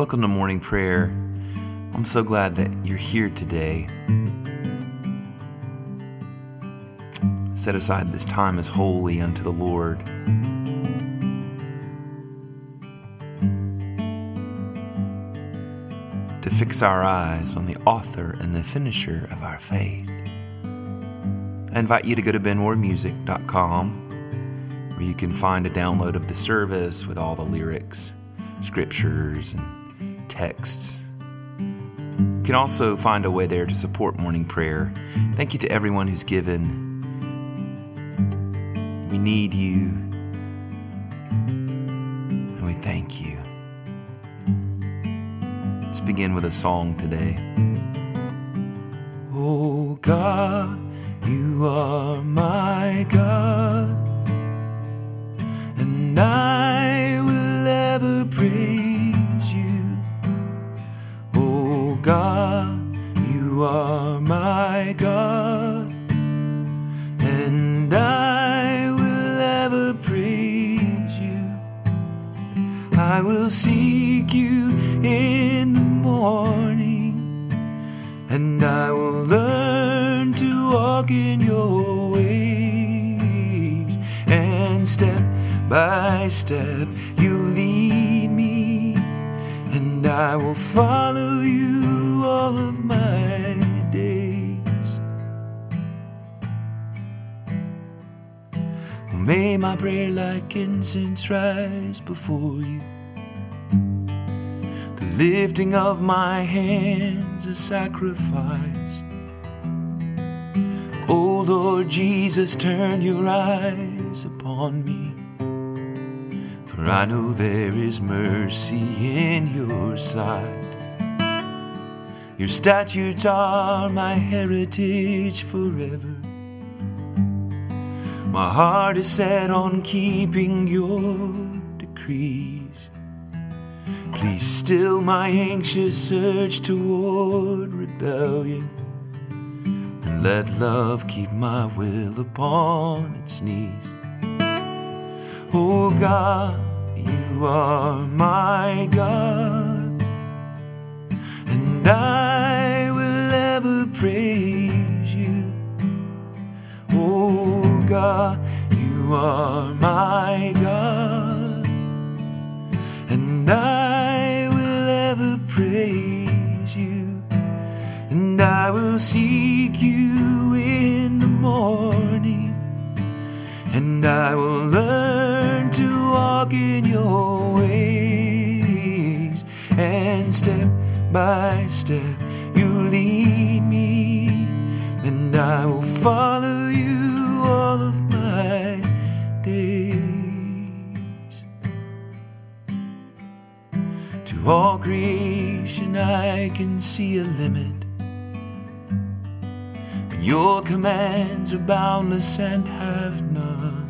Welcome to morning prayer. I'm so glad that you're here today. Set aside this time as holy unto the Lord. To fix our eyes on the author and the finisher of our faith. I invite you to go to benwardmusic.com where you can find a download of the service with all the lyrics, scriptures, and texts. You can also find a way there to support morning prayer. Thank you to everyone who's given. We need you, and we thank you. Let's begin with a song today. Oh God, you are my God, and I will ever praise I will seek you in the morning, and I will learn to walk in your ways. And step by step, you lead me, and I will follow you all of my days. May my prayer like incense rise before you. Lifting of my hands a sacrifice. O Lord Jesus, turn your eyes upon me. For I know there is mercy in your sight. Your statutes are my heritage forever. My heart is set on keeping your decrees. Please still my anxious urge toward rebellion. And let love keep my will upon its knees. Oh God, you are my God, and I will ever praise you. Oh God, you are by step you lead me, and I will follow you all of my days. To all creation, I can see a limit. But your commands are boundless and have none.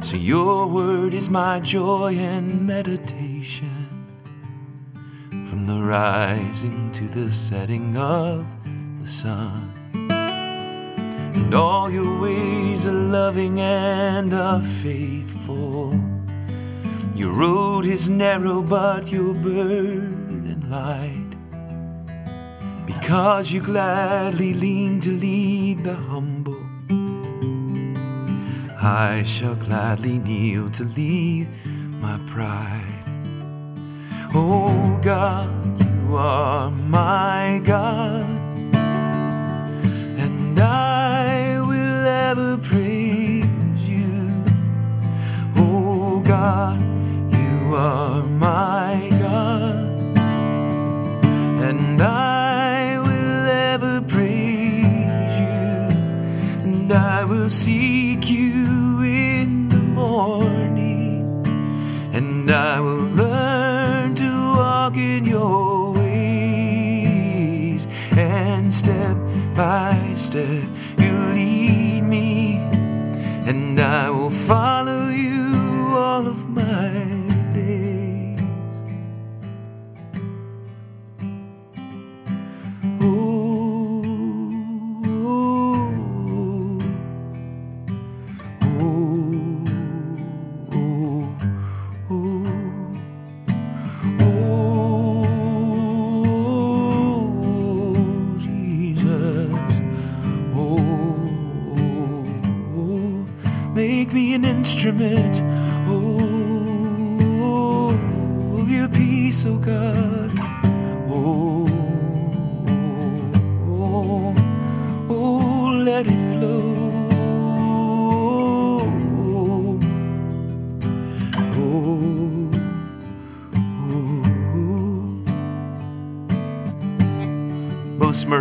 So your word is my joy and meditation. Rising to the setting of the sun. And all your ways are loving and are faithful. Your road is narrow, but your burden light. Because you gladly lean to lead the humble, I shall gladly kneel to leave my pride. Oh God, you are my God, and I will ever praise you. Oh God, you are by step you lead me, and I will follow you all of my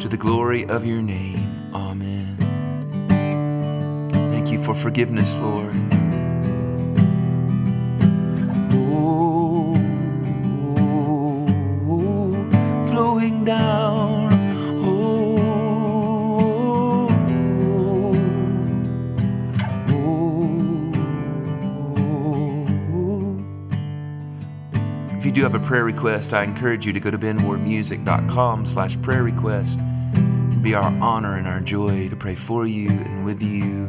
to the glory of your name. Amen. Thank you for forgiveness, Lord. Oh, flowing down. Oh, oh, oh. If you do have a prayer request, I encourage you to go to benwardmusic.com slash prayer request. Be our honor and our joy to pray for you and with you.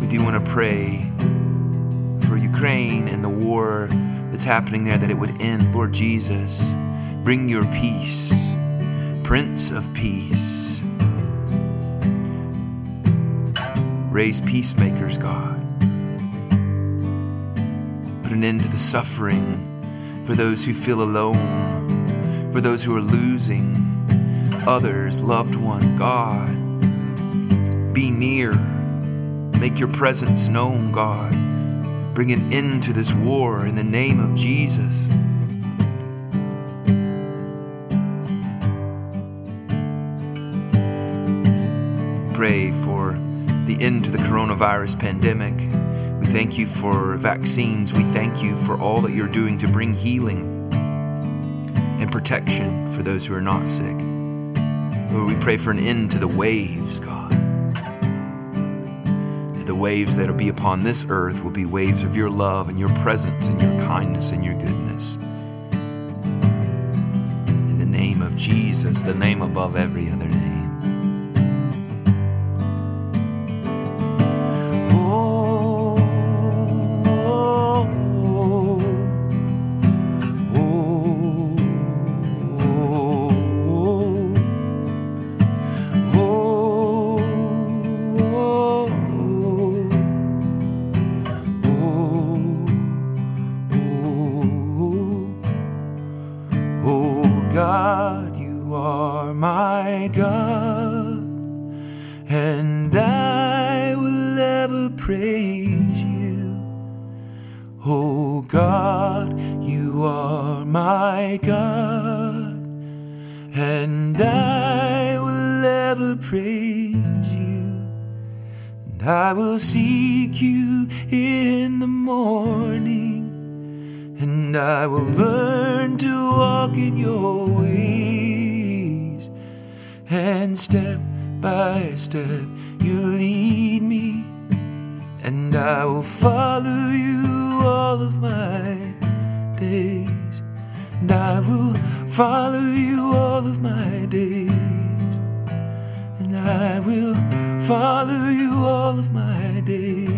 We do want to pray for Ukraine and the war that's happening there, that it would end. Lord Jesus, bring your peace, Prince of Peace. Raise peacemakers, God. Put an end to the suffering for those who feel alone, for those who are losing others, loved ones. God, be near. Make your presence known, God. Bring an end to this war in the name of Jesus. Pray for the end to the coronavirus pandemic. Thank you for vaccines. We thank you for all that you're doing to bring healing and protection for those who are not sick. Lord, we pray for an end to the waves, God. The waves that will be upon this earth will be waves of your love and your presence and your kindness and your goodness. In the name of Jesus, the name above every other name. I will seek you in the morning, and I will learn to walk in your ways. And step by step, you lead me, and I will follow you all of my days. And I will follow you all of my days. I will follow you all of my days.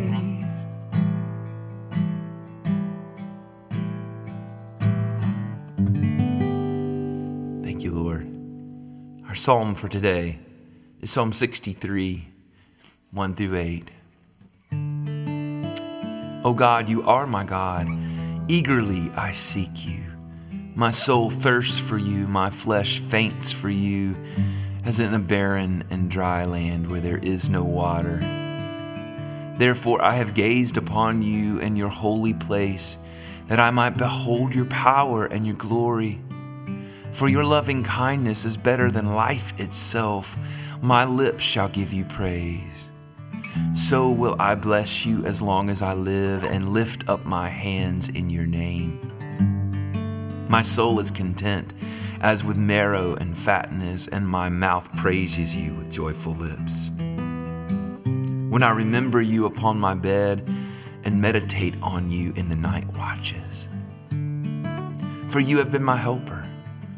Thank you, Lord. Our psalm for today is Psalm 63, 1 through 8. O God, you are my God. Eagerly I seek you. My soul thirsts for you, my flesh faints for you, as in a barren and dry land where there is no water. Therefore I have gazed upon you in your holy place, that I might behold your power and your glory. For your loving kindness is better than life itself. My lips shall give you praise. So will I bless you as long as I live and lift up my hands in your name. My soul is content as with marrow and fatness, and my mouth praises you with joyful lips. when I remember you upon my bed and meditate on you in the night watches. For you have been my helper,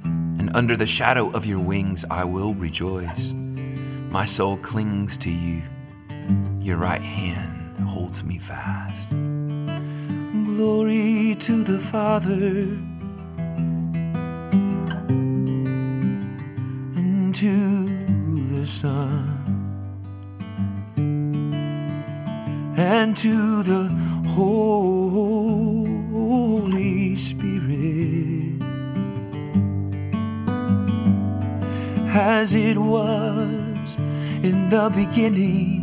and under the shadow of your wings I will rejoice. My soul clings to you, your right hand holds me fast. Glory to the Father and to the Holy Spirit as it was in the beginning.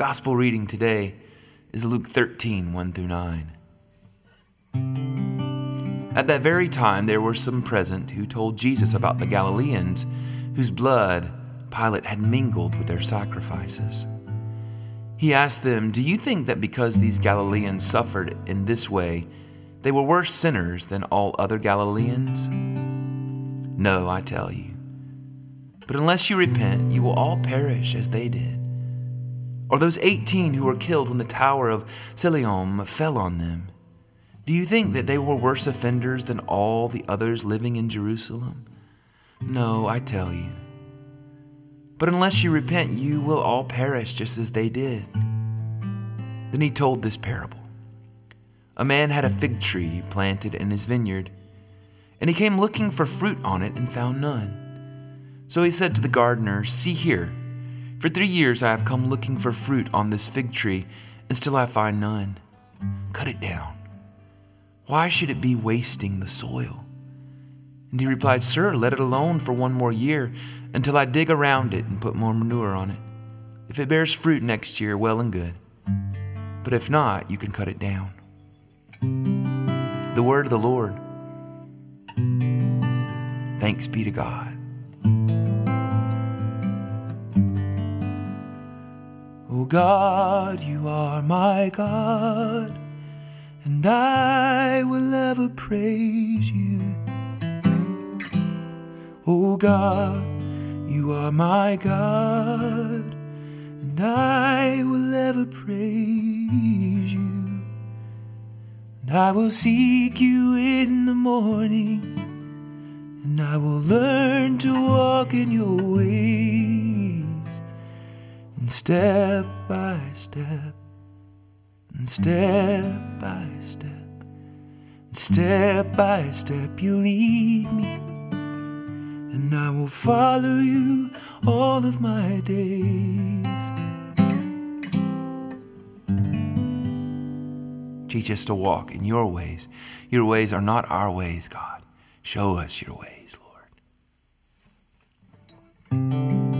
Gospel reading today is Luke 13 1 through 9. At that very time, there were some present who told Jesus about the Galileans whose blood Pilate had mingled with their sacrifices. He asked them, Do you think that because these Galileans suffered in this way, they were worse sinners than all other Galileans? No, I tell you. But unless you repent, you will all perish as they did. Or those 18 who were killed when the tower of Siloam fell on them. Do you think that they were worse offenders than all the others living in Jerusalem? No, I tell you. But unless you repent, you will all perish just as they did. Then he told this parable A man had a fig tree planted in his vineyard, and he came looking for fruit on it and found none. So he said to the gardener, See here, for three years I have come looking for fruit on this fig tree, and still I find none. Cut it down. Why should it be wasting the soil? And he replied, Sir, let it alone for one more year until I dig around it and put more manure on it. If it bears fruit next year, well and good. But if not, you can cut it down. The word of the Lord. Thanks be to God. Oh God, you are my God, and I will ever praise you. Oh God, you are my God, and I will ever praise you. And I will seek you in the morning, and I will learn to walk in your ways. And step by step, and step by step, and step by step, you lead me and I will follow you all of my days. Teach us to walk in your ways. Your ways are not our ways, God. Show us your ways,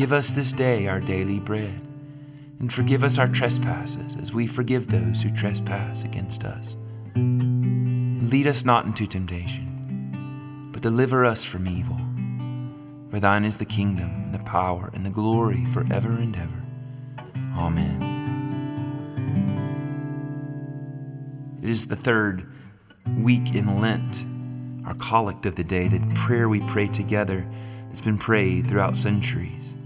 Give us this day our daily bread, and forgive us our trespasses as we forgive those who trespass against us. Lead us not into temptation, but deliver us from evil. For thine is the kingdom, and the power, and the glory forever and ever. Amen. It is the third week in Lent, our collect of the day, the prayer we pray together that's been prayed throughout centuries.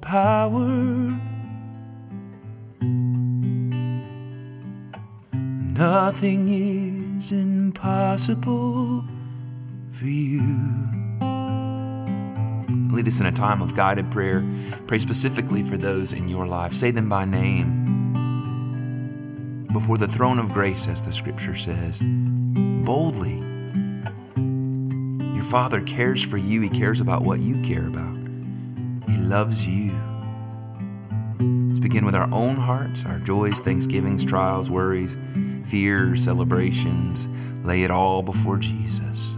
Power. Nothing is impossible for you. Lead us in a time of guided prayer. Pray specifically for those in your life. Say them by name before the throne of grace, as the scripture says, boldly. Your Father cares for you, He cares about what you care about loves you. Let's begin with our own hearts, our joys, thanksgivings, trials, worries, fears, celebrations. Lay it all before Jesus.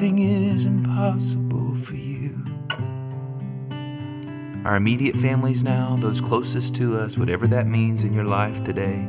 Nothing is impossible for you. Our immediate families now, those closest to us, whatever that means in your life today.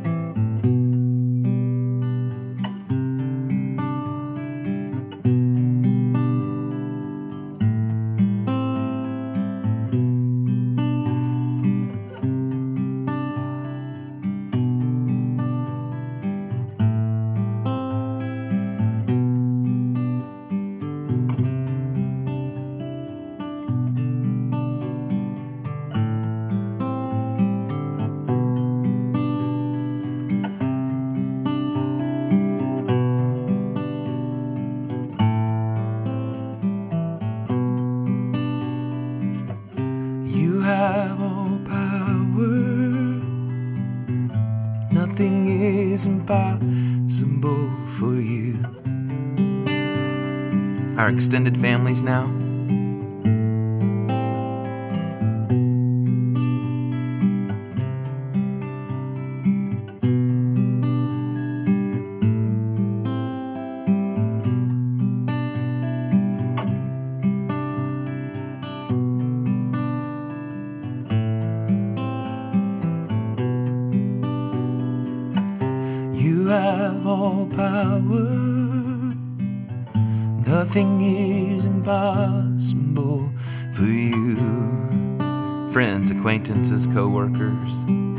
Is impossible for you. Our extended families now. Friends, acquaintances, co workers.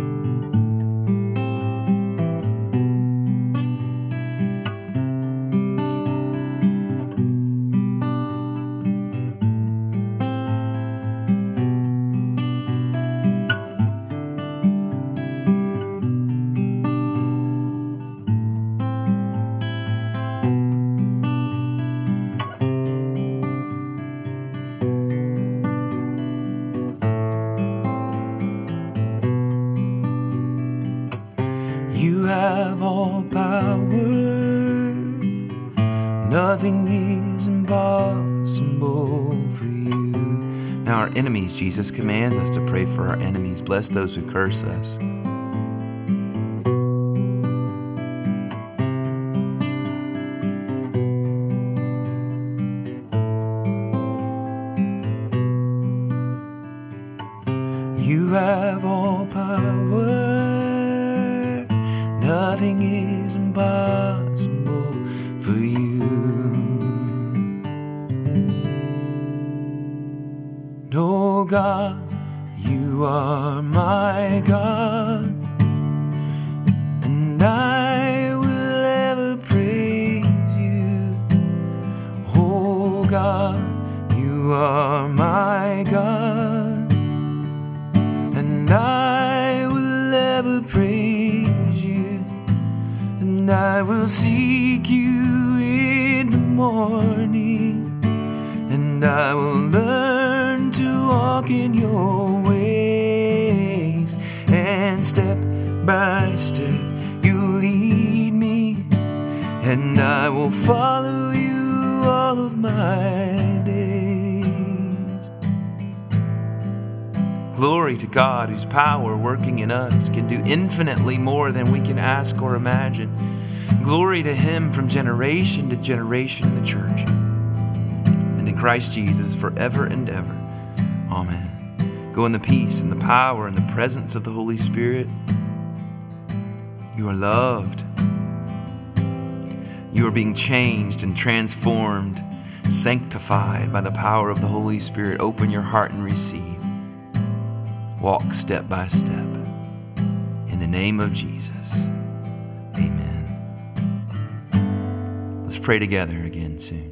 Impossible for you. Now, our enemies, Jesus commands us to pray for our enemies. Bless those who curse us. Power working in us can do infinitely more than we can ask or imagine. Glory to Him from generation to generation in the church and in Christ Jesus forever and ever. Amen. Go in the peace and the power and the presence of the Holy Spirit. You are loved. You are being changed and transformed, sanctified by the power of the Holy Spirit. Open your heart and receive. Walk step by step. In the name of Jesus. Amen. Let's pray together again soon.